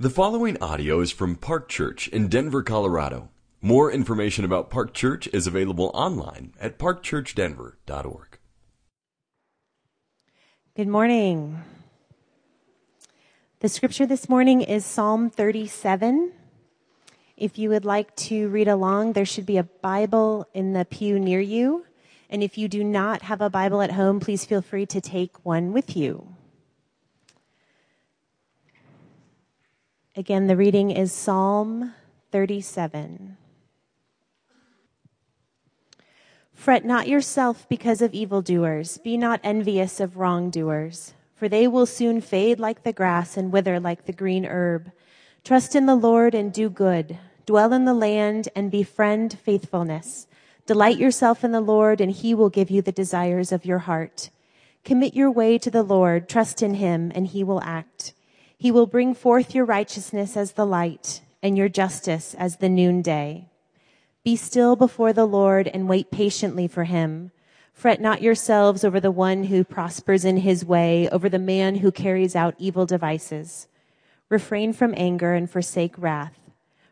The following audio is from Park Church in Denver, Colorado. More information about Park Church is available online at parkchurchdenver.org. Good morning. The scripture this morning is Psalm 37. If you would like to read along, there should be a Bible in the pew near you. And if you do not have a Bible at home, please feel free to take one with you. Again, the reading is Psalm 37. Fret not yourself because of evildoers. Be not envious of wrongdoers, for they will soon fade like the grass and wither like the green herb. Trust in the Lord and do good. Dwell in the land and befriend faithfulness. Delight yourself in the Lord and he will give you the desires of your heart. Commit your way to the Lord. Trust in him and he will act. He will bring forth your righteousness as the light and your justice as the noonday. Be still before the Lord and wait patiently for him. Fret not yourselves over the one who prospers in his way, over the man who carries out evil devices. Refrain from anger and forsake wrath.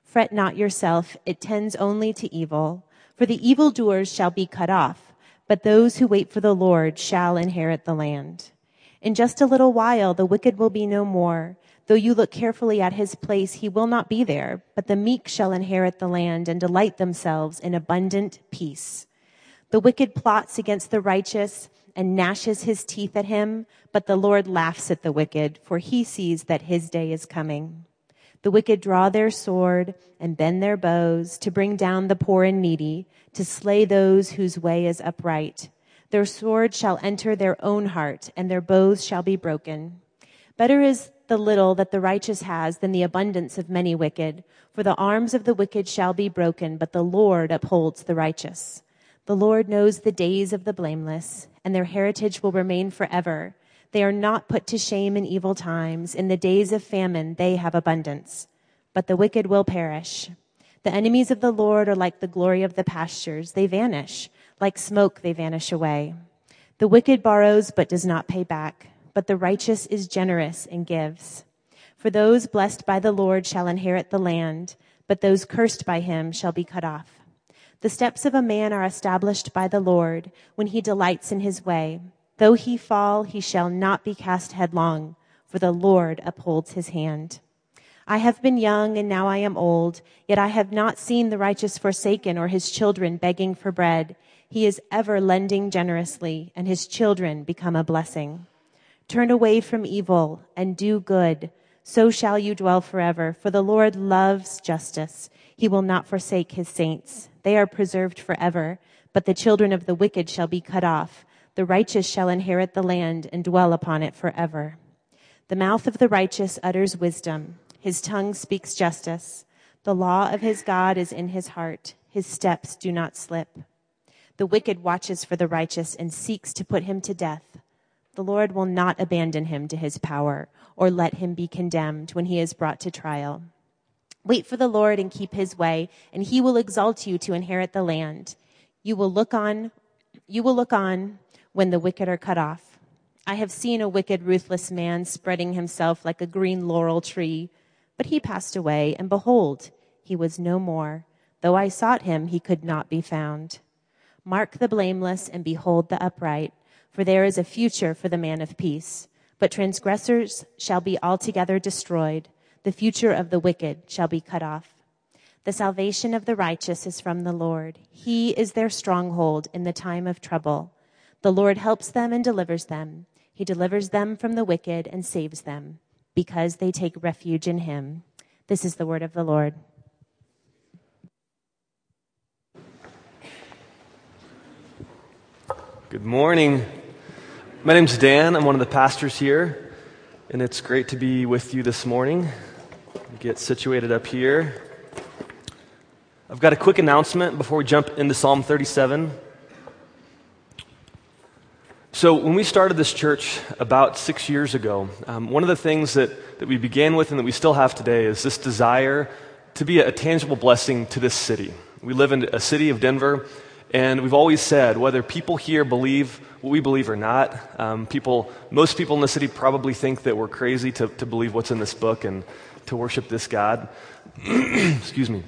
Fret not yourself, it tends only to evil. For the evildoers shall be cut off, but those who wait for the Lord shall inherit the land. In just a little while, the wicked will be no more. Though you look carefully at his place, he will not be there, but the meek shall inherit the land and delight themselves in abundant peace. The wicked plots against the righteous and gnashes his teeth at him, but the Lord laughs at the wicked, for he sees that his day is coming. The wicked draw their sword and bend their bows to bring down the poor and needy, to slay those whose way is upright. Their sword shall enter their own heart, and their bows shall be broken. Better is the little that the righteous has than the abundance of many wicked. For the arms of the wicked shall be broken, but the Lord upholds the righteous. The Lord knows the days of the blameless, and their heritage will remain forever. They are not put to shame in evil times. In the days of famine, they have abundance. But the wicked will perish. The enemies of the Lord are like the glory of the pastures. They vanish. Like smoke, they vanish away. The wicked borrows, but does not pay back. But the righteous is generous and gives. For those blessed by the Lord shall inherit the land, but those cursed by him shall be cut off. The steps of a man are established by the Lord when he delights in his way. Though he fall, he shall not be cast headlong, for the Lord upholds his hand. I have been young and now I am old, yet I have not seen the righteous forsaken or his children begging for bread. He is ever lending generously, and his children become a blessing. Turn away from evil and do good. So shall you dwell forever. For the Lord loves justice. He will not forsake his saints. They are preserved forever. But the children of the wicked shall be cut off. The righteous shall inherit the land and dwell upon it forever. The mouth of the righteous utters wisdom. His tongue speaks justice. The law of his God is in his heart. His steps do not slip. The wicked watches for the righteous and seeks to put him to death. The Lord will not abandon him to his power or let him be condemned when he is brought to trial. Wait for the Lord and keep his way, and he will exalt you to inherit the land. You will look on, you will look on when the wicked are cut off. I have seen a wicked, ruthless man spreading himself like a green laurel tree, but he passed away, and behold, he was no more. Though I sought him, he could not be found. Mark the blameless and behold the upright, for there is a future for the man of peace. But transgressors shall be altogether destroyed. The future of the wicked shall be cut off. The salvation of the righteous is from the Lord. He is their stronghold in the time of trouble. The Lord helps them and delivers them. He delivers them from the wicked and saves them because they take refuge in him. This is the word of the Lord. Good morning. My name's Dan. I'm one of the pastors here, and it's great to be with you this morning. Get situated up here. I've got a quick announcement before we jump into Psalm 37. So, when we started this church about six years ago, um, one of the things that, that we began with and that we still have today is this desire to be a, a tangible blessing to this city. We live in a city of Denver and we've always said, whether people here believe what we believe or not, um, people, most people in the city probably think that we're crazy to, to believe what's in this book and to worship this God. Excuse me.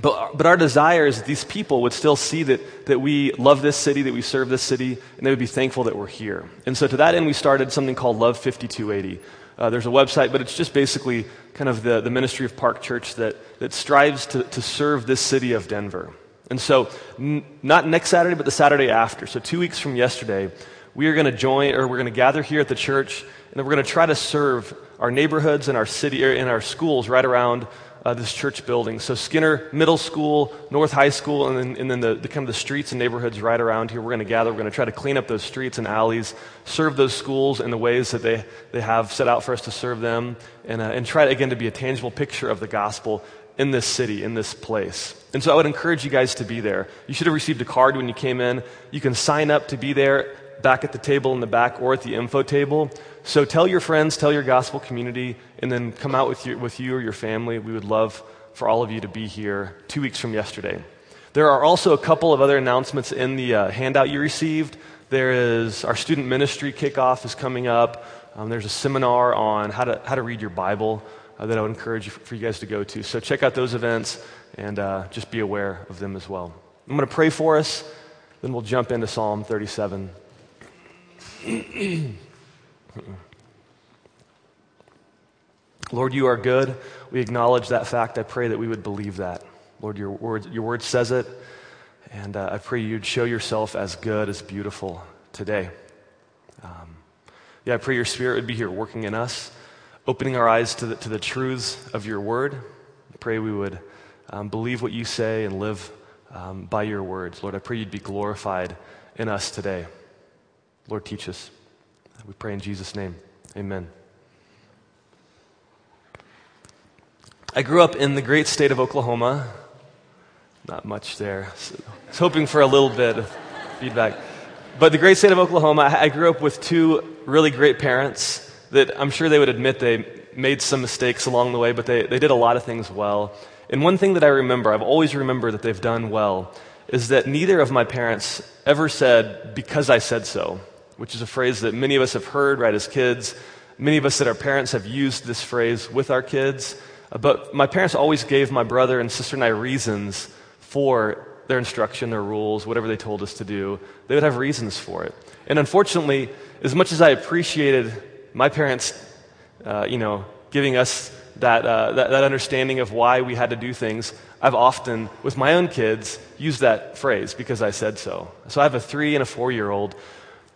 But, but our desire is that these people would still see that, that we love this city, that we serve this city, and they would be thankful that we're here. And so to that end, we started something called Love 5280. Uh, there's a website, but it's just basically kind of the, the ministry of Park Church that, that strives to, to serve this city of Denver. And so, n- not next Saturday, but the Saturday after, so two weeks from yesterday, we are going to join, or we're going to gather here at the church, and then we're going to try to serve our neighborhoods and our city, and our schools right around uh, this church building. So Skinner Middle School, North High School, and then, and then the, the, kind of the streets and neighborhoods right around here. We're going to gather. We're going to try to clean up those streets and alleys, serve those schools in the ways that they, they have set out for us to serve them, and, uh, and try, again, to be a tangible picture of the gospel in this city, in this place. And so I would encourage you guys to be there. You should have received a card when you came in. You can sign up to be there back at the table in the back or at the info table. So tell your friends, tell your gospel community, and then come out with you, with you or your family. We would love for all of you to be here two weeks from yesterday. There are also a couple of other announcements in the uh, handout you received. There is our student ministry kickoff is coming up. Um, there's a seminar on how to, how to read your Bible uh, that I would encourage you, for you guys to go to. So check out those events and uh, just be aware of them as well. I'm going to pray for us, then we'll jump into Psalm 37. Lord, you are good. We acknowledge that fact. I pray that we would believe that. Lord, your word, your word says it. And uh, I pray you'd show yourself as good, as beautiful today. Um, yeah, I pray your spirit would be here working in us, opening our eyes to the, to the truths of your word. I pray we would um, believe what you say and live um, by your words. Lord, I pray you'd be glorified in us today. Lord, teach us. We pray in Jesus' name. Amen. I grew up in the great state of Oklahoma. Not much there. So I was hoping for a little bit of feedback. But the great state of Oklahoma, I grew up with two really great parents that I'm sure they would admit they made some mistakes along the way, but they, they did a lot of things well. And one thing that I remember, I've always remembered that they've done well, is that neither of my parents ever said, because I said so which is a phrase that many of us have heard right as kids. Many of us that are parents have used this phrase with our kids. Uh, but my parents always gave my brother and sister and I reasons for their instruction, their rules, whatever they told us to do. They would have reasons for it. And unfortunately, as much as I appreciated my parents, uh, you know, giving us that, uh, that, that understanding of why we had to do things, I've often, with my own kids, used that phrase because I said so. So I have a three and a four year old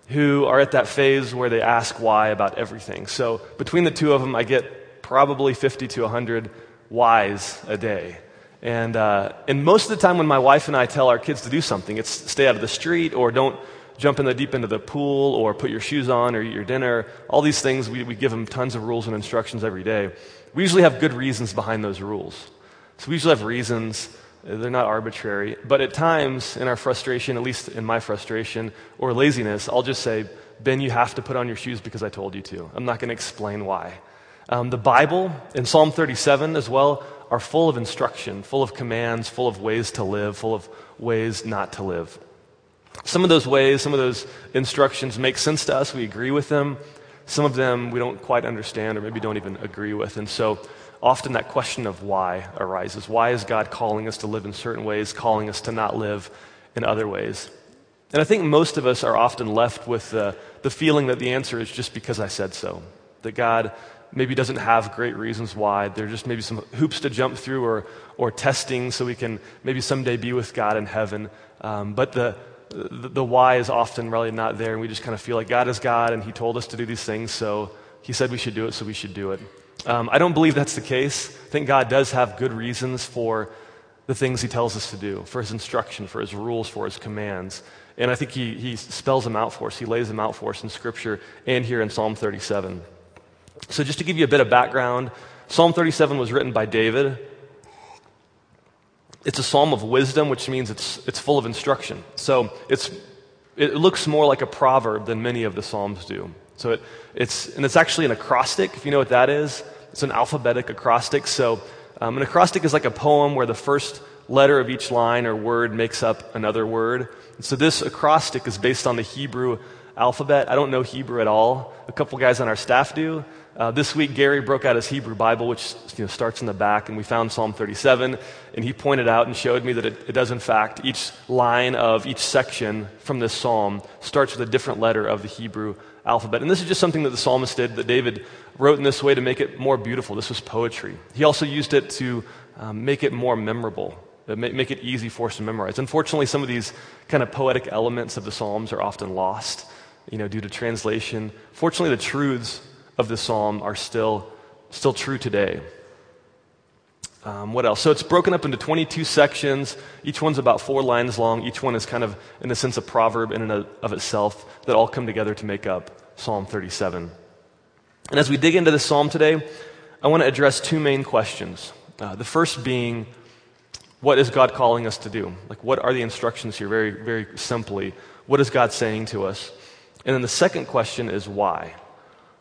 who are at that phase where they ask why about everything. So between the two of them, I get probably 50 to 100 whys a day. And, uh, and most of the time when my wife and I tell our kids to do something, it's stay out of the street or don't jump in the deep end of the pool or put your shoes on or eat your dinner. All these things, we, we give them tons of rules and instructions every day. We usually have good reasons behind those rules. So we usually have reasons they're not arbitrary. But at times, in our frustration, at least in my frustration or laziness, I'll just say, Ben, you have to put on your shoes because I told you to. I'm not going to explain why. Um, the Bible and Psalm 37 as well are full of instruction, full of commands, full of ways to live, full of ways not to live. Some of those ways, some of those instructions make sense to us. We agree with them. Some of them we don't quite understand or maybe don't even agree with. And so often that question of why arises. Why is God calling us to live in certain ways, calling us to not live in other ways? And I think most of us are often left with the, feeling that the answer is just because I said so. That God maybe doesn't have great reasons why. There are just maybe some hoops to jump through or, or testing so we can maybe someday be with God in heaven. Um, but the, the, why is often really not there, and we just kind of feel like God is God and He told us to do these things, so He said we should do it, so we should do it. Um, I don't believe that's the case. I think God does have good reasons for the things He tells us to do, for His instruction, for His rules, for His commands. And I think He, he spells them out for us. He lays them out for us in Scripture and here in Psalm 37. So, just to give you a bit of background, Psalm 37 was written by David. It's a psalm of wisdom, which means it's, it's full of instruction. So, it's, it looks more like a proverb than many of the psalms do. So it, it's, and it's actually an acrostic, if you know what that is. It's an alphabetic acrostic. So um, an acrostic is like a poem where the first letter of each line or word makes up another word. And so this acrostic is based on the Hebrew alphabet. I don't know Hebrew at all. A couple guys on our staff do. Uh, this week, Gary broke out his Hebrew Bible, which you know, starts in the back, and we found Psalm 37. And he pointed out and showed me that it, it does, in fact, each line of each section from this psalm starts with a different letter of the Hebrew alphabet. And this is just something that the psalmist did, that David wrote in this way to make it more beautiful. This was poetry. He also used it to um, make it more memorable, uh, make it easy for us to memorize. Unfortunately, some of these kind of poetic elements of the Psalms are often lost, you know, due to translation. Fortunately, the truths of the psalm are still, still true today. Um, what else? So it's broken up into 22 sections. Each one's about four lines long. Each one is kind of, in a sense, a proverb in and of itself that all come together to make up Psalm 37. And as we dig into this psalm today, I want to address two main questions. Uh, the first being, what is God calling us to do? Like, what are the instructions here? Very, very simply, what is God saying to us? And then the second question is why?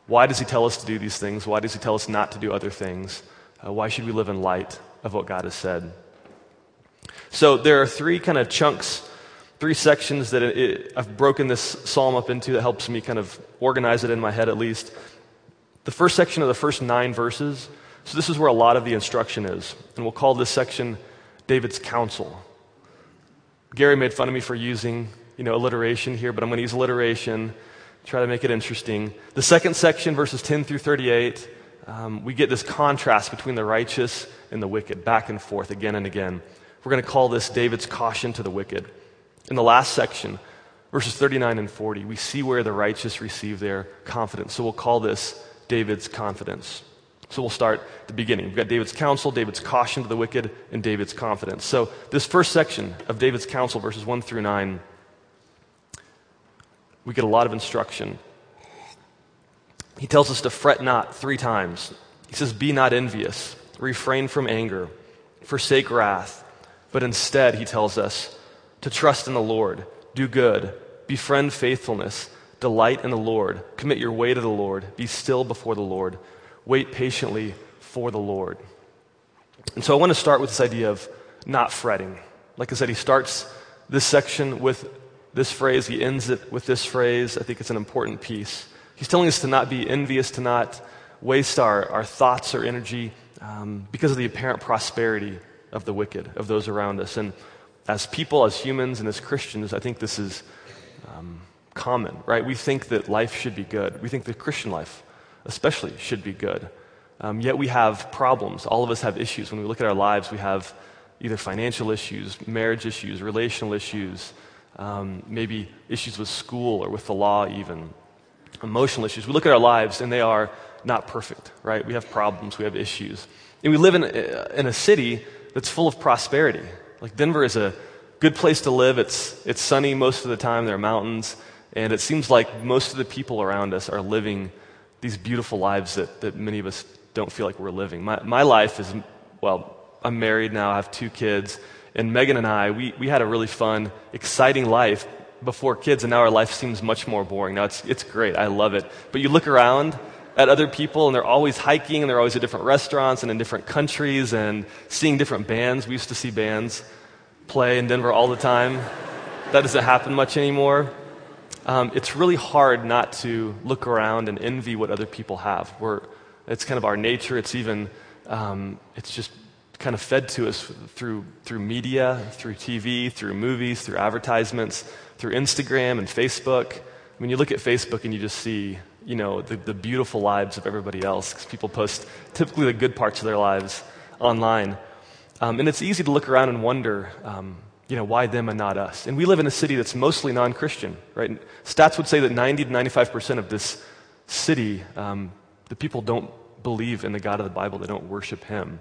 Why does he tell us to do these things? Why does he tell us not to do other things? Uh, why should we live in light of what God has said? So there are three kind of chunks, three sections that it, it, I've broken this psalm up into that helps me kind of organize it in my head at least. The first section of the first nine verses, so this is where a lot of the instruction is. And we'll call this section David's counsel. Gary made fun of me for using, you know, alliteration here, but I'm going to use alliteration try to make it interesting. The second section, verses 10 through 38, um, we get this contrast between the righteous and the wicked, back and forth again and again. We're going to call this David's caution to the wicked. In the last section, verses 39 and 40, we see where the righteous receive their confidence. So we'll call this David's confidence. So we'll start at the beginning. We've got David's counsel, David's caution to the wicked, and David's confidence. So this first section of David's counsel, verses 1 through 9, we get a lot of instruction. He tells us to fret not three times. He says, Be not envious, refrain from anger, forsake wrath, but instead, he tells us to trust in the Lord, do good, befriend faithfulness, delight in the Lord, commit your way to the Lord, be still before the Lord, wait patiently for the Lord. And so I want to start with this idea of not fretting. Like I said, he starts this section with this phrase, he ends it with this phrase. I think it's an important piece. He's telling us to not be envious, to not waste our, our thoughts or energy um, because of the apparent prosperity of the wicked, of those around us. And as people, as humans, and as Christians, I think this is um, common, right? We think that life should be good. We think that Christian life, especially, should be good. Um, yet we have problems. All of us have issues. When we look at our lives, we have either financial issues, marriage issues, relational issues, um, maybe issues with school or with the law, even emotional issues. We look at our lives and they are not perfect, right? We have problems, we have issues. And we live in, uh, in a city that's full of prosperity. Like Denver is a good place to live. It's, it's sunny most of the time, there are mountains, and it seems like most of the people around us are living these beautiful lives that, that many of us don't feel like we're living. My, my life is, well, I'm married now, I have two kids. And Megan and I, we, we had a really fun, exciting life before kids, and now our life seems much more boring. Now it's, it's great. I love it. But you look around at other people, and they're always hiking, and they're always at different restaurants and in different countries and seeing different bands. We used to see bands play in Denver all the time. that doesn't happen much anymore. Um, it's really hard not to look around and envy what other people have. We're, it's kind of our nature. It's even, um, it's just kind of fed to us through, through media, through TV, through movies, through advertisements, through Instagram and Facebook. When you look at Facebook and you just see, you know, the, the beautiful lives of everybody else, because people post typically the good parts of their lives online. Um, and it's easy to look around and wonder, um, you know, why them and not us? And we live in a city that's mostly non Christian, right? Stats would say that 90 to 95% of this city, um, the people don't believe in the God of the Bible, they don't worship Him.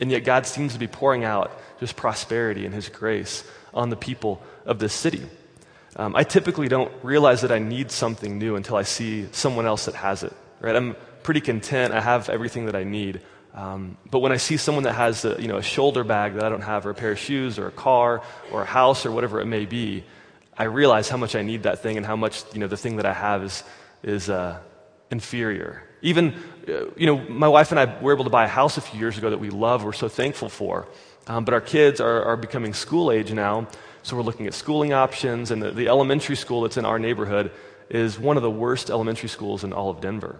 And yet, God seems to be pouring out just prosperity and His grace on the people of this city. Um, I typically don't realize that I need something new until I see someone else that has it. Right? I'm pretty content. I have everything that I need. Um, but when I see someone that has a, you know, a shoulder bag that I don't have, or a pair of shoes, or a car, or a house, or whatever it may be, I realize how much I need that thing and how much you know, the thing that I have is, is uh, inferior. Even, uh, you know, my wife and I were able to buy a house a few years ago that we love, we're so thankful for. Um, but our kids are, are becoming school age now, so we're looking at schooling options, and the, the elementary school that's in our neighborhood is one of the worst elementary schools in all of Denver.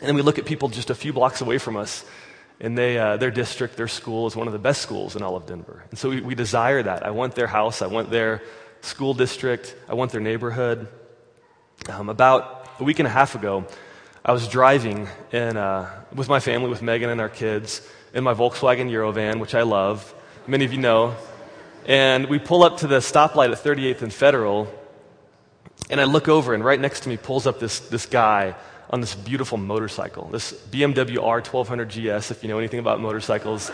And then we look at people just a few blocks away from us, and they, uh, their district, their school is one of the best schools in all of Denver. And so we, we desire that. I want their house, I want their school district, I want their neighborhood. Um, about a week and a half ago, I was driving in, uh, with my family, with Megan and our kids, in my Volkswagen Eurovan, which I love. Many of you know. And we pull up to the stoplight at 38th and Federal, and I look over, and right next to me pulls up this, this guy on this beautiful motorcycle, this BMW R1200 GS, if you know anything about motorcycles.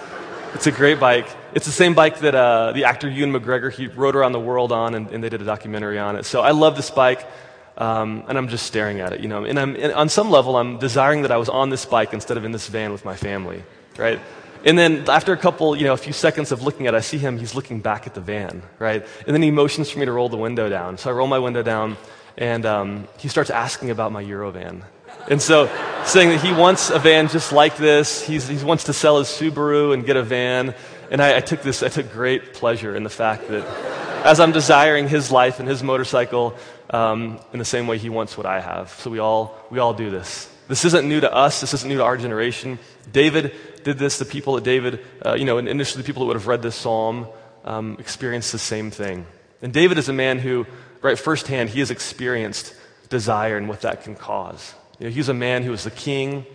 It's a great bike. It's the same bike that uh, the actor Ewan McGregor, he rode around the world on, and, and, they did a documentary on it. So I love this bike, um, and I'm just staring at it, you know. And, and on some level, I'm desiring that I was on this bike instead of in this van with my family, right? And then after a couple, you know, a few seconds of looking at it, I see him, he's looking back at the van, right? And then he motions for me to roll the window down. So I roll my window down, and um, he starts asking about my Eurovan. And so, saying that he wants a van just like this, He's, he wants to sell his Subaru and get a van. And I, I took this, I took great pleasure in the fact that as I'm desiring his life and his motorcycle, um, in the same way he wants what I have. So we all, we all do this. This isn't new to us. This isn't new to our generation. David did this. The people that David, uh, you know, initially the people that would have read this psalm um, experienced the same thing. And David is a man who, right, firsthand, he has experienced desire and what that can cause. You know, he's a man who was the king.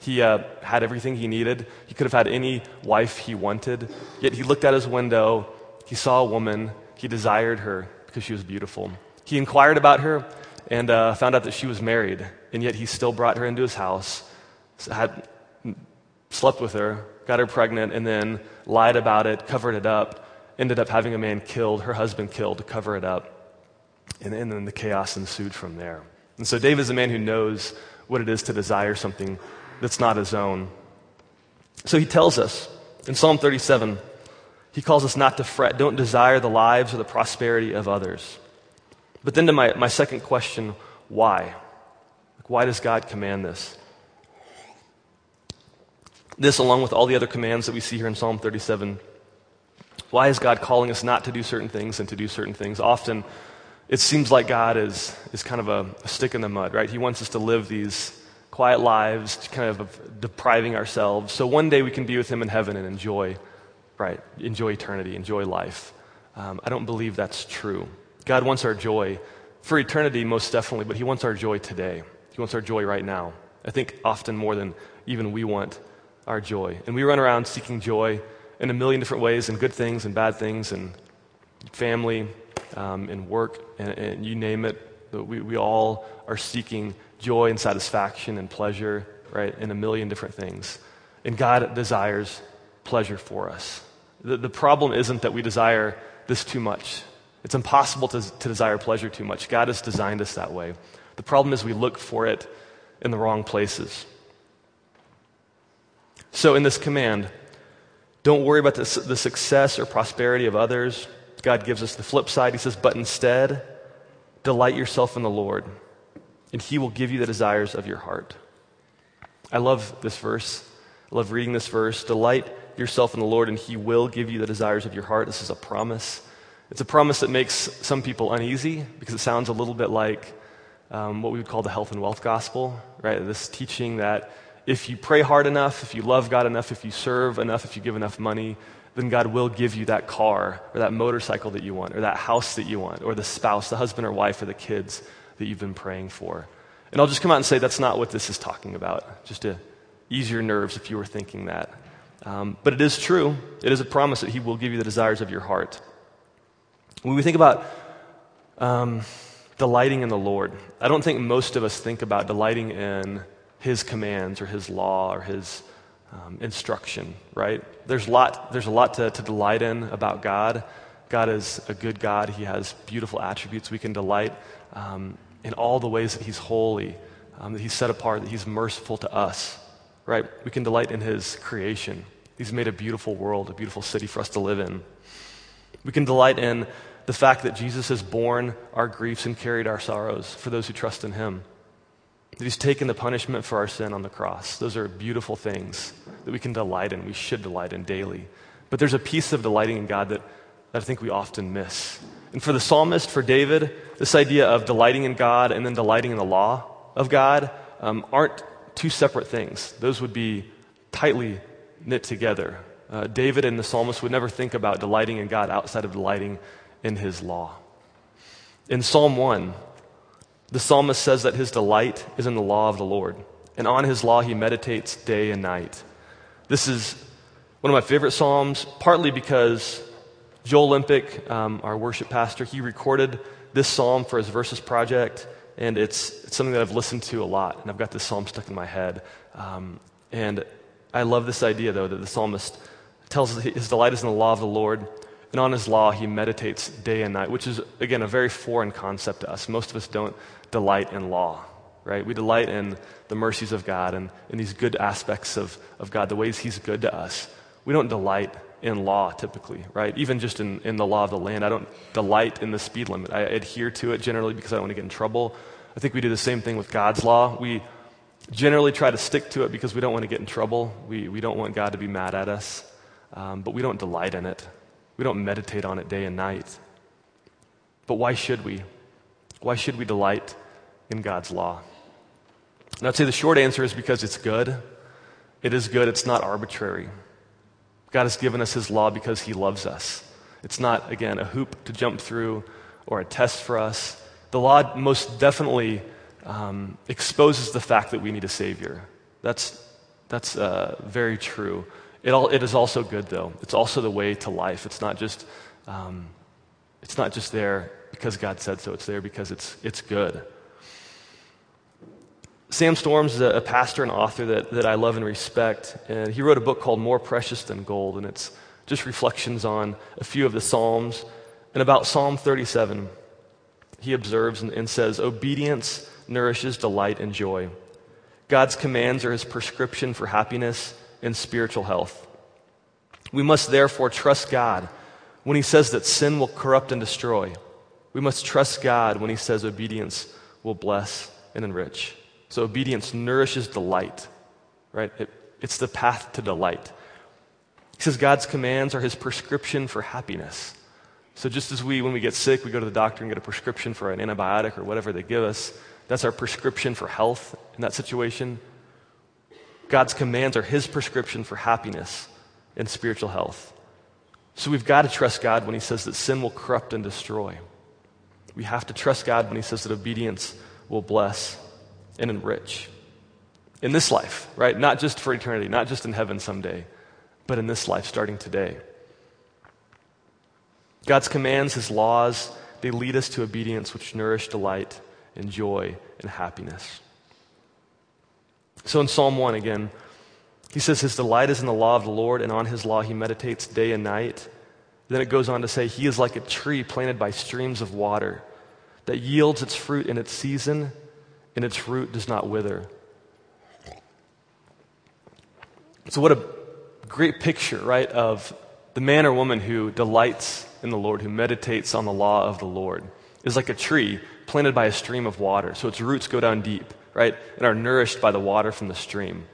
He uh, had everything he needed. He could have had any wife he wanted. Yet he looked out his window. He saw a woman. He desired her because she was beautiful. He inquired about her and uh, found out that she was married. And yet he still brought her into his house, had slept with her, got her pregnant, and then lied about it, covered it up, ended up having a man killed, her husband killed to cover it up. And, and then the chaos ensued from there. And so David is a man who knows what it is to desire something that's not his own. So he tells us in Psalm 37, he calls us not to fret. Don't desire the lives or the prosperity of others. But then to my, my second question, why? Like, why does God command this? This, along with all the other commands that we see here in Psalm 37, why is God calling us not to do certain things and to do certain things? Often, it seems like God is, is kind of a, a stick in the mud, right? He wants us to live these quiet lives, kind of, depriving ourselves. So one day we can be with Him in heaven and enjoy, right? Enjoy eternity, enjoy life. Um, I don't believe that's true. God wants our joy for eternity, most definitely, but He wants our joy today. He wants our joy right now. I think often more than even we want our joy. And we run around seeking joy in a million different ways, in good things and bad things, and family, um, and work, and, and, you name it. We, we all are seeking joy and satisfaction and pleasure, right, in a million different things. And God desires pleasure for us. The, the problem isn't that we desire this too much. It's impossible to, to desire pleasure too much. God has designed us that way. The problem is we look for it in the wrong places. So, in this command, don't worry about the, the success or prosperity of others. God gives us the flip side. He says, but instead, delight yourself in the Lord, and He will give you the desires of your heart. I love this verse. I love reading this verse. Delight yourself in the Lord, and He will give you the desires of your heart. This is a promise. It's a promise that makes some people uneasy because it sounds a little bit like um, what we would call the health and wealth gospel, right? This teaching that if you pray hard enough, if you love God enough, if you serve enough, if you give enough money, then God will give you that car or that motorcycle that you want or that house that you want or the spouse, the husband or wife or the kids that you've been praying for. And I'll just come out and say that's not what this is talking about, just to ease your nerves if you were thinking that. Um, but it is true. It is a promise that He will give you the desires of your heart. When we think about um, delighting in the Lord, I don't think most of us think about delighting in his commands or his law or his um, instruction, right? There's, lot, there's a lot to, to delight in about God. God is a good God. He has beautiful attributes. We can delight um, in all the ways that He's holy, um, that He's set apart, that He's merciful to us, right? We can delight in His creation. He's made a beautiful world, a beautiful city for us to live in. We can delight in the fact that Jesus has borne our griefs and carried our sorrows for those who trust in Him that he's taken the punishment for our sin on the cross. Those are beautiful things that we can delight in, we should delight in daily. But there's a piece of delighting in God that, that I think we often miss. And for the psalmist, for David, this idea of delighting in God and then delighting in the law of God um, aren't two separate things. Those would be tightly knit together. Uh, David and the psalmist would never think about delighting in God outside of delighting in his law. In Psalm 1, the psalmist says that his delight is in the law of the Lord, and on his law he meditates day and night. This is one of my favorite psalms, partly because Joel Limpic, um, our worship pastor, he recorded this psalm for his Verses project, and it's, it's, something that I've listened to a lot, and I've got this psalm stuck in my head. Um, and I love this idea, though, that the psalmist tells his delight is in the law of the Lord, and on his law he meditates day and night, which is, again, a very foreign concept to us. Most of us don't delight in law, right? We delight in the mercies of God and in these good aspects of, of God, the ways he's good to us. We don't delight in law typically, right? Even just in, in the law of the land. I don't delight in the speed limit. I adhere to it generally because I don't want to get in trouble. I think we do the same thing with God's law. We generally try to stick to it because we don't want to get in trouble. We, we don't want God to be mad at us, um, but we don't delight in it. We don't meditate on it day and night. But why should we? Why should we delight in God's law? And I'd say the short answer is because it's good. It is good, it's not arbitrary. God has given us His law because He loves us. It's not, again, a hoop to jump through or a test for us. The law most definitely um, exposes the fact that we need a Savior. That's, that's uh, very true. It, all, it is also good, though. It's also the way to life. It's not just, um, it's not just there because God said so, it's there because it's, it's good. Sam Storms is a, pastor and author that, that I love and respect, and he wrote a book called More Precious Than Gold, and it's just reflections on a few of the Psalms. And about Psalm 37, he observes and, and says, Obedience nourishes delight and joy. God's commands are his prescription for happiness and spiritual health. We must therefore trust God when he says that sin will corrupt and destroy. We must trust God when he says obedience will bless and enrich. So obedience nourishes delight, right? It, it's the path to delight. He says God's commands are his prescription for happiness. So just as we, when we get sick, we go to the doctor and get a prescription for an antibiotic or whatever they give us, that's our prescription for health in that situation. God's commands are his prescription for happiness and spiritual health. So we've got to trust God when he says that sin will corrupt and destroy. We have to trust God when he says that obedience will bless and enrich. In this life, right? Not just for eternity, not just in heaven someday, but in this life starting today. God's commands, His laws, they lead us to obedience which nourish delight and joy and happiness. So in Psalm 1 again, he says, His delight is in the law of the Lord, and on His law he meditates day and night. Then it goes on to say, He is like a tree planted by streams of water that yields its fruit in its season and its root does not wither. So, what a great picture, right, of the man or woman who delights in the Lord, who meditates on the law of the Lord, is like a tree planted by a stream of water. So, its roots go down deep, right, and are nourished by the water from the stream.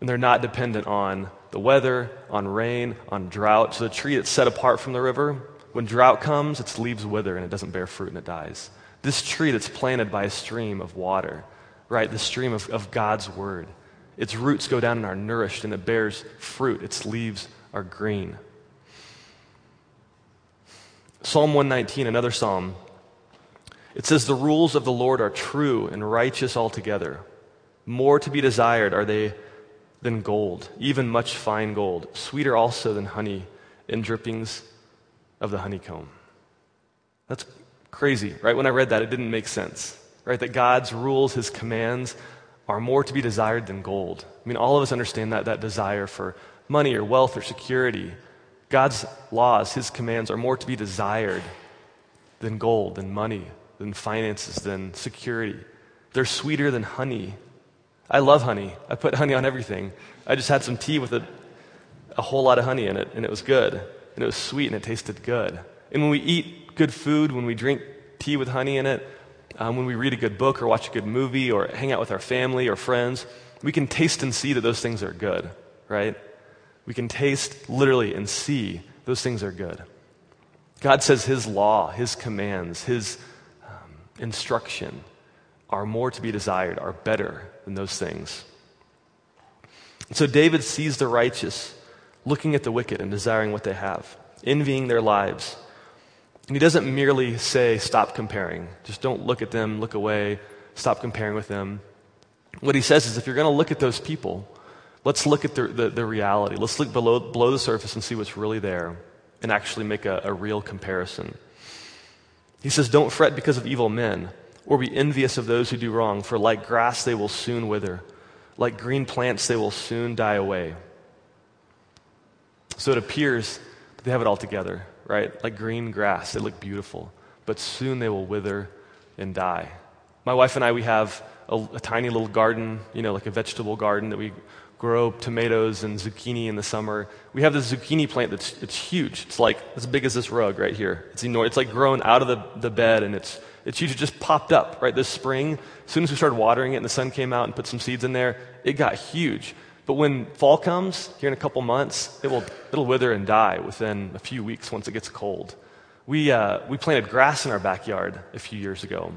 And they're not dependent on the weather, on rain, on drought. So, the tree that's set apart from the river, when drought comes, its leaves wither and it doesn't bear fruit and it dies. This tree that's planted by a stream of water, right? The stream of, of God's word. Its roots go down and are nourished and it bears fruit. Its leaves are green. Psalm 119, another psalm. It says, The rules of the Lord are true and righteous altogether. More to be desired are they than gold, even much fine gold, sweeter also than honey and drippings of the honeycomb. That's crazy, right? When I read that, it didn't make sense, right? That God's rules, his commands, are more to be desired than gold. I mean, all of us understand that, that desire for money or wealth or security. God's laws, his commands, are more to be desired than gold, than money, than finances, than security. They're sweeter than honey. I love honey. I put honey on everything. I just had some tea with a, a whole lot of honey in it, and it was good. And it was sweet, and it tasted good. And when we eat good food, when we drink tea with honey in it, um, when we read a good book or watch a good movie or hang out with our family or friends, we can taste and see that those things are good, right? We can taste literally and see those things are good. God says His law, His commands, His instruction are more to be desired, are better than those things. So David sees the righteous looking at the wicked and desiring what they have, envying their lives. And he doesn't merely say, stop comparing. Just don't look at them, look away, stop comparing with them. What he says is, if you're going to look at those people, let's look at the, the, the, reality. Let's look below, below the surface and see what's really there and actually make a, a real comparison. He says, Don't fret because of evil men, or be envious of those who do wrong, for like grass they will soon wither, like green plants they will soon die away. So it appears that they have it all together, right? Like green grass, they look beautiful, but soon they will wither and die. My wife and I, we have a, a tiny little garden, you know, like a vegetable garden that we grow tomatoes and zucchini in the summer. We have this zucchini plant that's it's huge. It's like as big as this rug right here. It's enormous. It's like grown out of the, the bed and it's it's huge. It just popped up right this spring. As soon as we started watering it and the sun came out and put some seeds in there, it got huge. But when fall comes, here in a couple months, it will it'll wither and die within a few weeks once it gets cold. We uh, we planted grass in our backyard a few years ago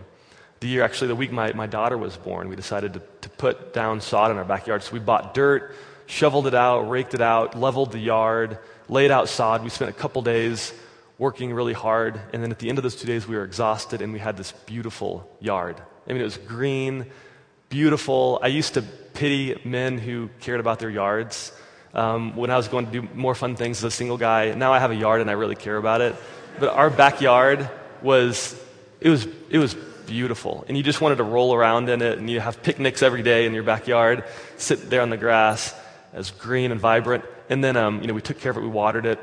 the year, actually, the week my, my daughter was born, we decided to, to put down sod in our backyard. So we bought dirt, shoveled it out, raked it out, leveled the yard, laid out sod. We spent a couple days working really hard. And then at the end of those two days, we were exhausted and we had this beautiful yard. I mean, it was green, beautiful. I used to pity men who cared about their yards. Um, when I was going to do more fun things as a single guy, now I have a yard and I really care about it. But our backyard was, it was, it was beautiful. And you just wanted to roll around in it, and you have picnics every day in your backyard, sit there on the grass as green and vibrant. And then, um, you know, we took care of it, we watered it.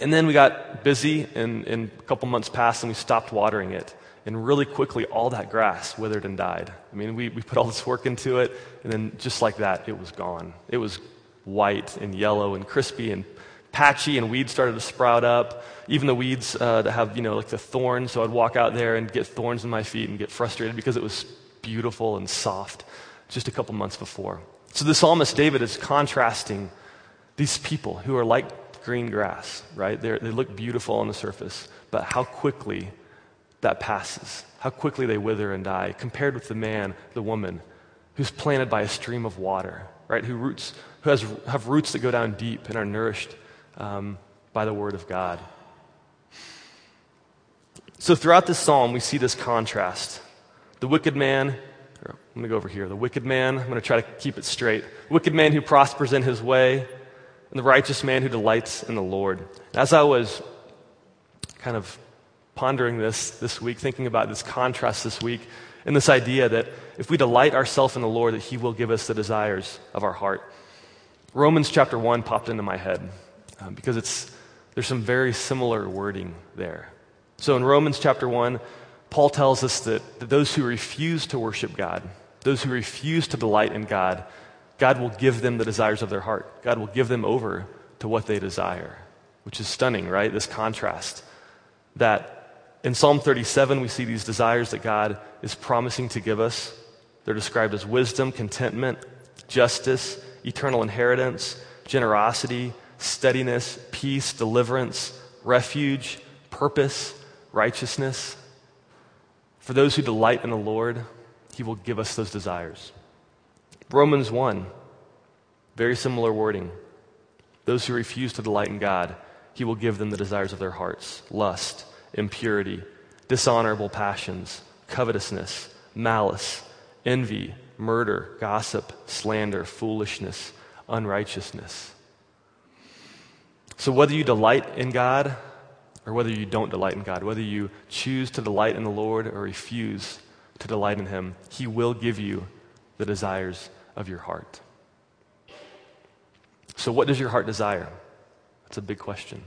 And then we got busy, and, and a couple months passed, and we stopped watering it. And really quickly, all that grass withered and died. I mean, we, we put all this work into it, and then just like that, it was gone. It was white and yellow and crispy and patchy and weeds started to sprout up. Even the weeds uh, that have, you know, like the thorns. So I'd walk out there and get thorns in my feet and get frustrated because it was beautiful and soft just a couple months before. So the psalmist David is contrasting these people who are like green grass, right? They're, they look beautiful on the surface, but how quickly that passes, how quickly they wither and die, compared with the man, the woman, who's planted by a stream of water, right? Who roots, who has have roots that go down deep and are nourished um, by the Word of God. So, throughout this psalm, we see this contrast. The wicked man, I'm going to go over here. The wicked man, I'm going to try to keep it straight. Wicked man who prospers in his way, and the righteous man who delights in the Lord. As I was kind of pondering this this week, thinking about this contrast this week, and this idea that if we delight ourselves in the Lord, that He will give us the desires of our heart. Romans chapter 1 popped into my head um, because it's, there's some very similar wording there. So in Romans chapter 1, Paul tells us that, that those who refuse to worship God, those who refuse to delight in God, God will give them the desires of their heart. God will give them over to what they desire, which is stunning, right? This contrast. That in Psalm 37, we see these desires that God is promising to give us. They're described as wisdom, contentment, justice, eternal inheritance, generosity, steadiness, peace, deliverance, refuge, purpose, righteousness. For those who delight in the Lord, He will give us those desires. Romans 1, very similar wording. Those who refuse to delight in God, He will give them the desires of their hearts lust, impurity, dishonorable passions, covetousness, malice, envy, murder, gossip, slander, foolishness, unrighteousness. So, whether you delight in God or whether you don't delight in God, whether you choose to delight in the Lord or refuse to delight in Him, He will give you the desires of your heart. So, what does your heart desire? That's a big question.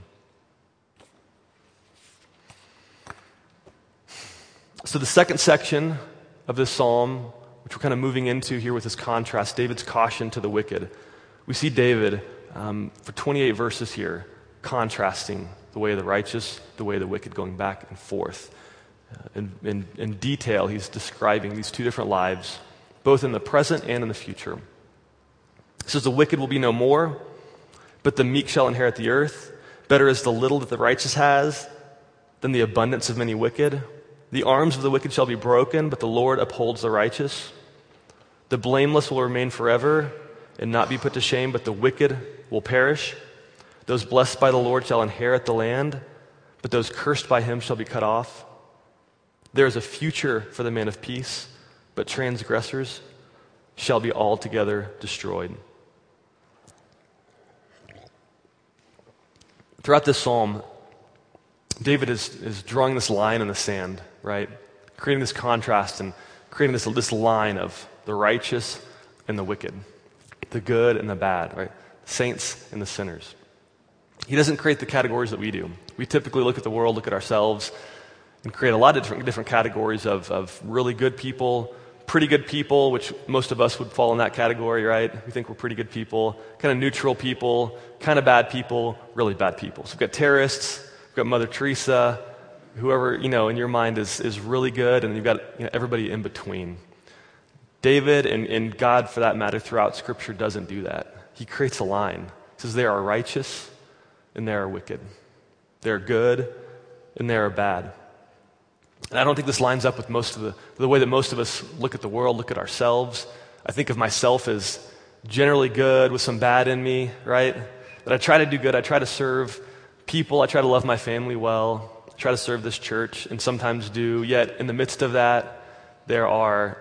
So, the second section of this psalm, which we're kind of moving into here with this contrast, David's caution to the wicked, we see David um, for 28 verses here, contrasting the way of the righteous, the way of the wicked, going back and forth. Uh, in, in, in detail, he's describing these two different lives, both in the present and in the future. He says, The wicked will be no more, but the meek shall inherit the earth. Better is the little that the righteous has than the abundance of many wicked. The arms of the wicked shall be broken, but the Lord upholds the righteous. The blameless will remain forever and not be put to shame, but the wicked will perish. Those blessed by the Lord shall inherit the land, but those cursed by him shall be cut off. There is a future for the man of peace, but transgressors shall be altogether destroyed. Throughout this psalm, David is, is drawing this line in the sand, right? Creating this contrast and creating this, this line of the righteous and the wicked, the good and the bad, right? Saints and the sinners. He doesn't create the categories that we do. We typically look at the world, look at ourselves, and create a lot of different, different categories of, of really good people, pretty good people, which most of us would fall in that category, right? We think we're pretty good people, kind of neutral people, kind of bad people, really bad people. So we've got terrorists, we've got Mother Teresa, whoever, you know, in your mind is, is really good, and you've got you know, everybody in between. David and, and God, for that matter, throughout Scripture, doesn't do that. He creates a line. He says, They are righteous and they are wicked. They are good and they are bad. And I don't think this lines up with most of the, the way that most of us look at the world, look at ourselves. I think of myself as generally good with some bad in me, right? That I try to do good, I try to serve people, I try to love my family well, I try to serve this church, and sometimes do. Yet, in the midst of that, there are,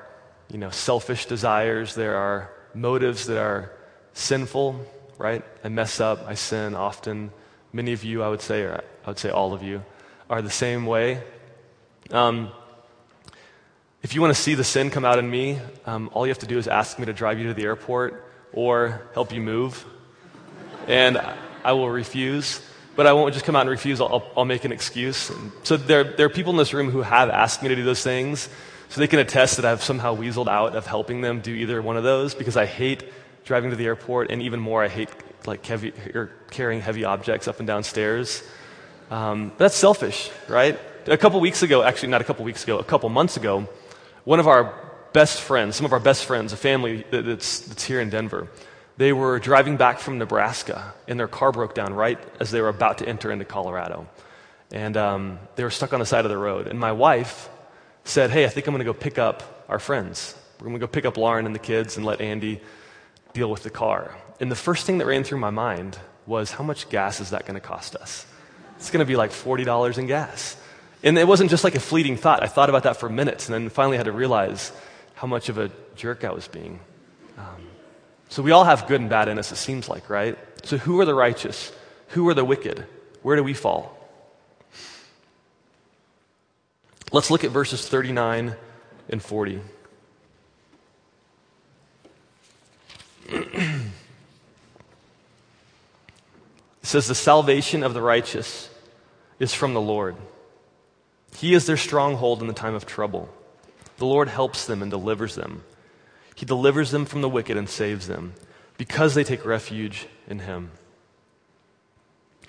you know, selfish desires, there are motives that are sinful, right? I mess up, I sin often. Many of you, I would say, or I would say all of you, are the same way. Um, if you want to see the sin come out in me, um, all you have to do is ask me to drive you to the airport or help you move. And I will refuse. But I won't just come out and refuse, I'll, I'll make an excuse. And so there, there are people in this room who have asked me to do those things, so they can attest that I've somehow weaseled out of helping them do either one of those because I hate driving to the airport, and even more, I hate like heavy, or carrying heavy objects up and down stairs. Um, that's selfish, right? A couple weeks ago, actually, not a couple weeks ago, a couple months ago, one of our best friends, some of our best friends, a family that's, that's here in Denver, they were driving back from Nebraska, and their car broke down right as they were about to enter into Colorado. And um, they were stuck on the side of the road. And my wife said, Hey, I think I'm going to go pick up our friends. We're going to go pick up Lauren and the kids and let Andy deal with the car. And the first thing that ran through my mind was, How much gas is that going to cost us? It's going to be like $40 in gas. And it wasn't just like a fleeting thought. I thought about that for minutes and then finally had to realize how much of a jerk I was being. Um, so we all have good and bad in us, it seems like, right? So who are the righteous? Who are the wicked? Where do we fall? Let's look at verses 39 and 40. it says, The salvation of the righteous is from the Lord. He is their stronghold in the time of trouble. The Lord helps them and delivers them. He delivers them from the wicked and saves them because they take refuge in Him.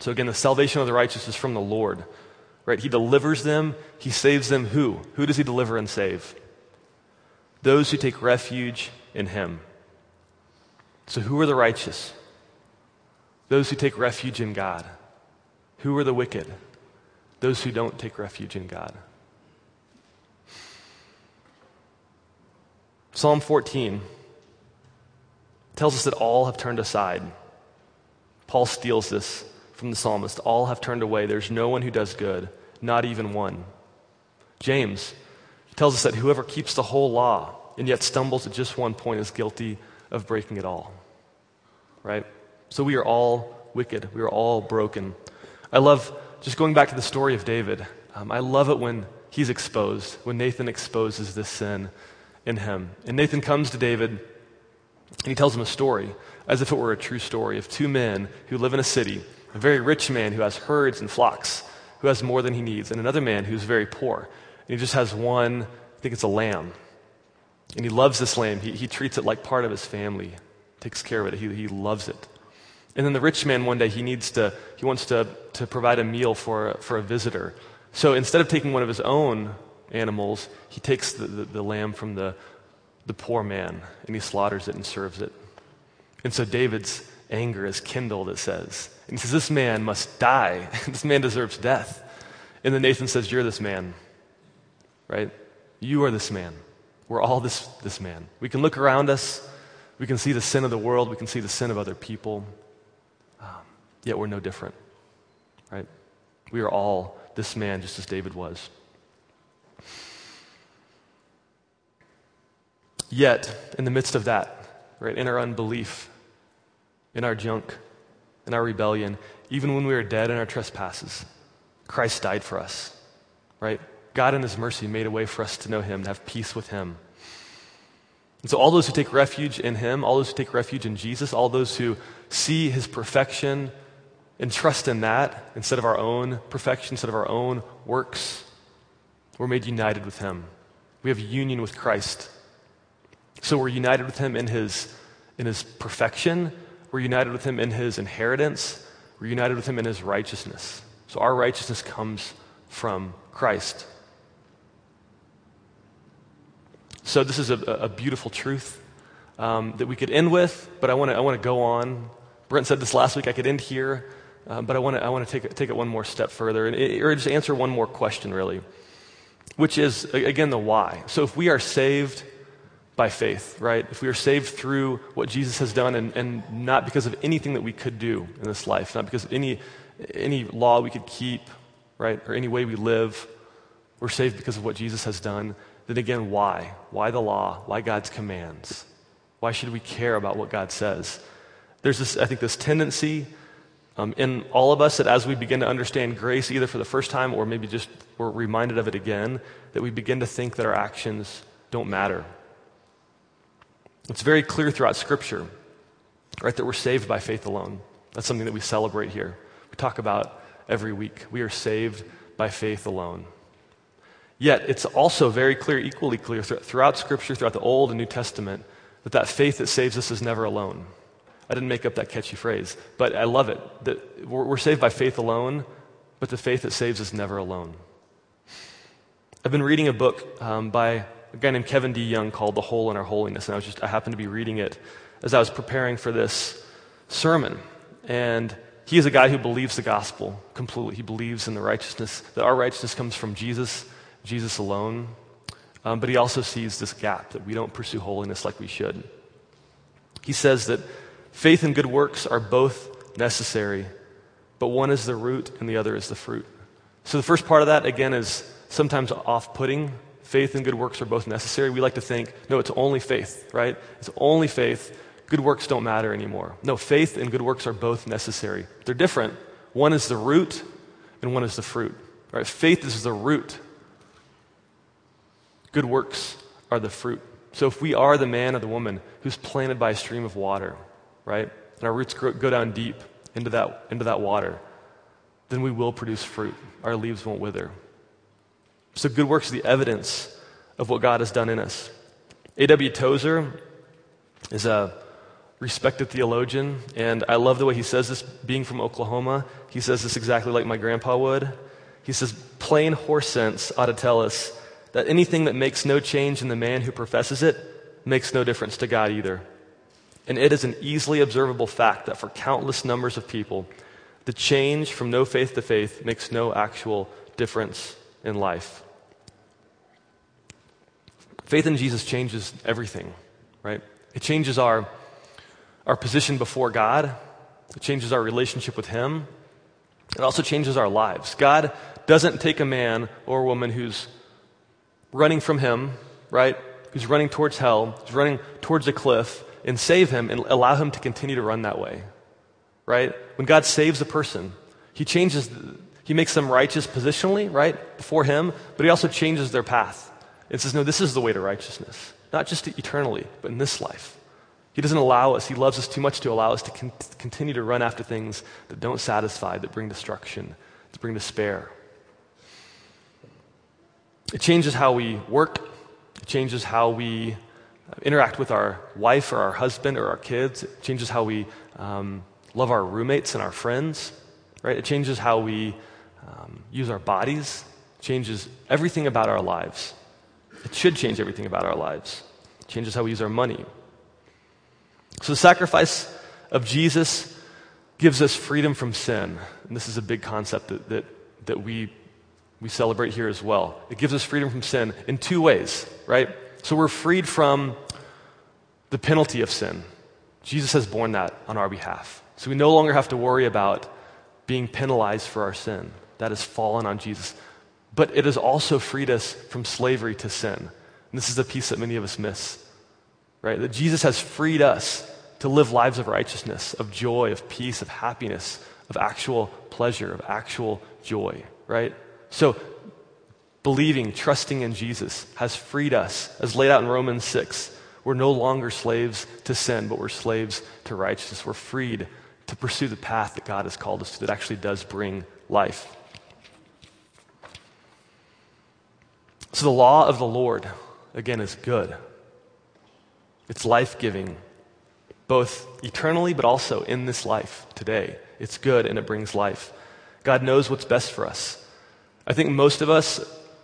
So again, the salvation of the righteous is from the Lord. Right? He delivers them, he saves them who? Who does he deliver and save? Those who take refuge in him. So who are the righteous? Those who take refuge in God. Who are the wicked? those who don't take refuge in God. Psalm 14 tells us that all have turned aside. Paul steals this from the psalmist. All have turned away. There's no one who does good, not even one. James tells us that whoever keeps the whole law and yet stumbles at just one point is guilty of breaking it all. Right? So we are all wicked. We are all broken. I love just going back to the story of David, um, I love it when he's exposed, when Nathan exposes this sin in him. And Nathan comes to David and he tells him a story, as if it were a true story, of two men who live in a city a very rich man who has herds and flocks, who has more than he needs, and another man who's very poor. And he just has one, I think it's a lamb. And he loves this lamb. He, he treats it like part of his family, takes care of it. He, he loves it. And then the rich man one day, he needs to, he wants to, to provide a meal for, for a visitor. So instead of taking one of his own animals, he takes the, the, the lamb from the, the poor man and he slaughters it and serves it. And so David's anger is kindled, it says. And he says, This man must die. this man deserves death. And then Nathan says, You're this man. Right? You are this man. We're all this, this man. We can look around us We can see the sin of the world, we can see the sin of other people, um, yet we're no different, right? We are all this man just as David was. Yet, in the midst of that, right, in our unbelief, in our junk, in our rebellion, even when we were dead in our trespasses, Christ died for us, right? God, in His mercy, made a way for us to know Him, to have peace with Him. And so, all those who take refuge in Him, all those who take refuge in Jesus, all those who see His perfection and trust in that instead of our own perfection, instead of our own works, we're made united with Him. We have union with Christ. So, we're united with Him in His, in his perfection, we're united with Him in His inheritance, we're united with Him in His righteousness. So, our righteousness comes from Christ. So, this is a, a beautiful truth um, that we could end with, but I want to I wanna go on. Brent said this last week, I could end here, uh, but I want to I wanna take, it, take it one more step further, and, or just answer one more question, really, which is, again, the why. So, if we are saved by faith, right? If we are saved through what Jesus has done and, and not because of anything that we could do in this life, not because of any, any law we could keep, right, or any way we live, we're saved because of what Jesus has done then again, why? Why the law? Why God's commands? Why should we care about what God says? There's this, I think, this tendency um, in all of us that as we begin to understand grace, either for the first time or maybe just we're reminded of it again, that we begin to think that our actions don't matter. It's very clear throughout Scripture, right, that we're saved by faith alone. That's something that we celebrate here. We talk about every week. We are saved by faith alone. Yet, it's also very clear, equally clear throughout Scripture, throughout the Old and New Testament, that that faith that saves us is never alone. I didn't make up that catchy phrase, but I love it. That we're saved by faith alone, but the faith that saves is never alone. I've been reading a book um, by a guy named Kevin DeYoung called The Hole in Our Holiness, and I was just I happened to be reading it as I was preparing for this sermon. And he is a guy who believes the gospel completely. He believes in the righteousness, that our righteousness comes from Jesus Jesus alone. Um, but he also sees this gap that we don't pursue holiness like we should. He says that faith and good works are both necessary, but one is the root and the other is the fruit. So the first part of that, again, is sometimes off putting. Faith and good works are both necessary. We like to think, no, it's only faith, right? It's only faith. Good works don't matter anymore. No, faith and good works are both necessary. They're different. One is the root and one is the fruit. Right? Faith is the root Good works are the fruit. So if we are the man or the woman who's planted by a stream of water, right, and our roots go down deep into that, into that water, then we will produce fruit. Our leaves won't wither. So good works are the evidence of what God has done in us. A.W. Tozer is a respected theologian, and I love the way he says this, being from Oklahoma. He says this exactly like my grandpa would. He says, plain horse sense ought to tell us that anything that makes no change in the man who professes it makes no difference to God either. And it is an easily observable fact that for countless numbers of people, the change from no faith to faith makes no actual difference in life. Faith in Jesus changes everything, right? It changes our, our position before God, it changes our relationship with Him, it also changes our lives. God doesn't take a man or a woman who's running from him, right? Who's running towards hell, who's running towards a cliff, and save him and allow him to continue to run that way, right? When God saves a person, he changes, he makes them righteous positionally, right, before him, but he also changes their path. It says, no, this is the way to righteousness, not just eternally, but in this life. He doesn't allow us, he loves us too much to allow us to con- continue to run after things that don't satisfy, that bring destruction, that bring despair. It changes how we work, it changes how we interact with our wife or our husband or our kids, it changes how we um, love our roommates and our friends, right? It changes how we um, use our bodies, changes everything about our lives. It should change everything about our lives. It changes how we use our money. So the sacrifice of Jesus gives us freedom from sin. And this is a big concept that, that, that we we celebrate here as well. It gives us freedom from sin in two ways, right? So we're freed from the penalty of sin. Jesus has borne that on our behalf. So we no longer have to worry about being penalized for our sin. That has fallen on Jesus. But it has also freed us from slavery to sin. And this is the piece that many of us miss, right? That Jesus has freed us to live lives of righteousness, of joy, of peace, of happiness, of actual pleasure, of actual joy, right? So, believing, trusting in Jesus has freed us, as laid out in Romans 6. We're no longer slaves to sin, but we're slaves to righteousness. We're freed to pursue the path that God has called us to that actually does bring life. So, the law of the Lord, again, is good. It's life giving, both eternally, but also in this life today. It's good and it brings life. God knows what's best for us. I think most of us,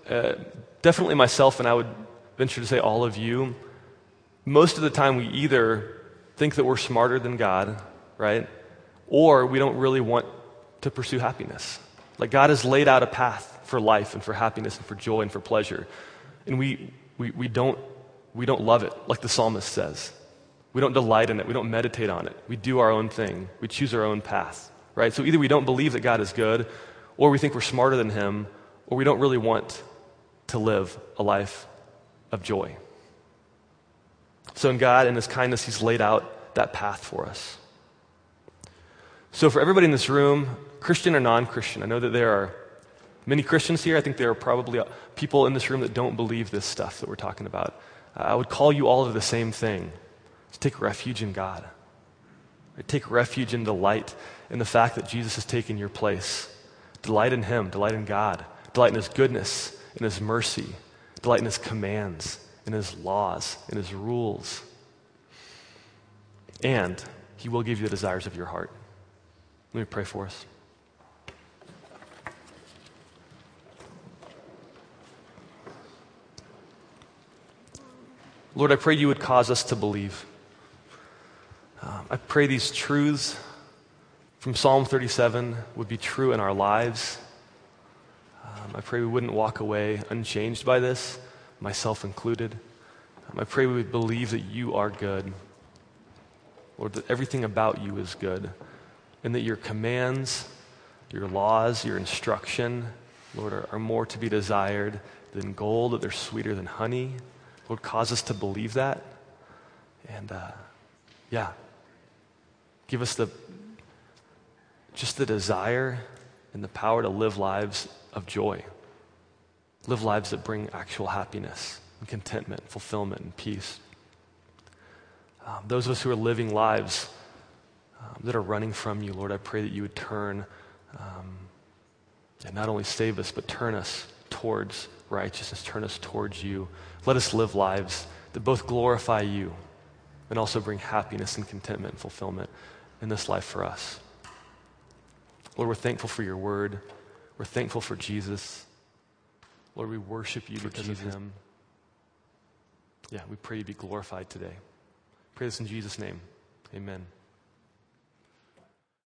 uh, definitely myself, and I would venture to say all of you, most of the time we either think that we're smarter than God, right? Or we don't really want to pursue happiness. Like God has laid out a path for life and for happiness and for joy and for pleasure. And we, we, we, don't, we don't love it, like the psalmist says. We don't delight in it. We don't meditate on it. We do our own thing. We choose our own path, right? So either we don't believe that God is good, or we think we're smarter than Him, or we don't really want to live a life of joy. So, in God, in His kindness, He's laid out that path for us. So, for everybody in this room, Christian or non Christian, I know that there are many Christians here. I think there are probably people in this room that don't believe this stuff that we're talking about. Uh, I would call you all to the same thing to take refuge in God. Take refuge in the light, in the fact that Jesus has taken your place. Delight in Him, delight in God, delight in His goodness, in His mercy, delight in His commands, in His laws, in His rules. And He will give you the desires of your heart. Let me pray for us. Lord, I pray you would cause us to believe. Um, I pray these truths from Psalm 37 would be true in our lives. Um, I pray we wouldn't walk away unchanged by this, myself included. Um, I pray we would believe that you are good. Lord, that everything about you is good, and that your commands, your laws, your instruction, Lord, are, are more to be desired than gold, that they're sweeter than honey. Lord, cause us to believe that. And uh, yeah, give us the just the desire and the power to live lives of joy, live lives that bring actual happiness and contentment, fulfillment, and peace. Um, those of us who are living lives um, that are running from you, Lord, I pray that you would turn um, and not only save us, but turn us towards righteousness, turn us towards you. Let us live lives that both glorify you and also bring happiness and contentment and fulfillment in this life for us. Lord, we're thankful for your word. We're thankful for Jesus. Lord, we worship you because of him. Yeah, we pray you be glorified today. Pray this in Jesus' name. Amen.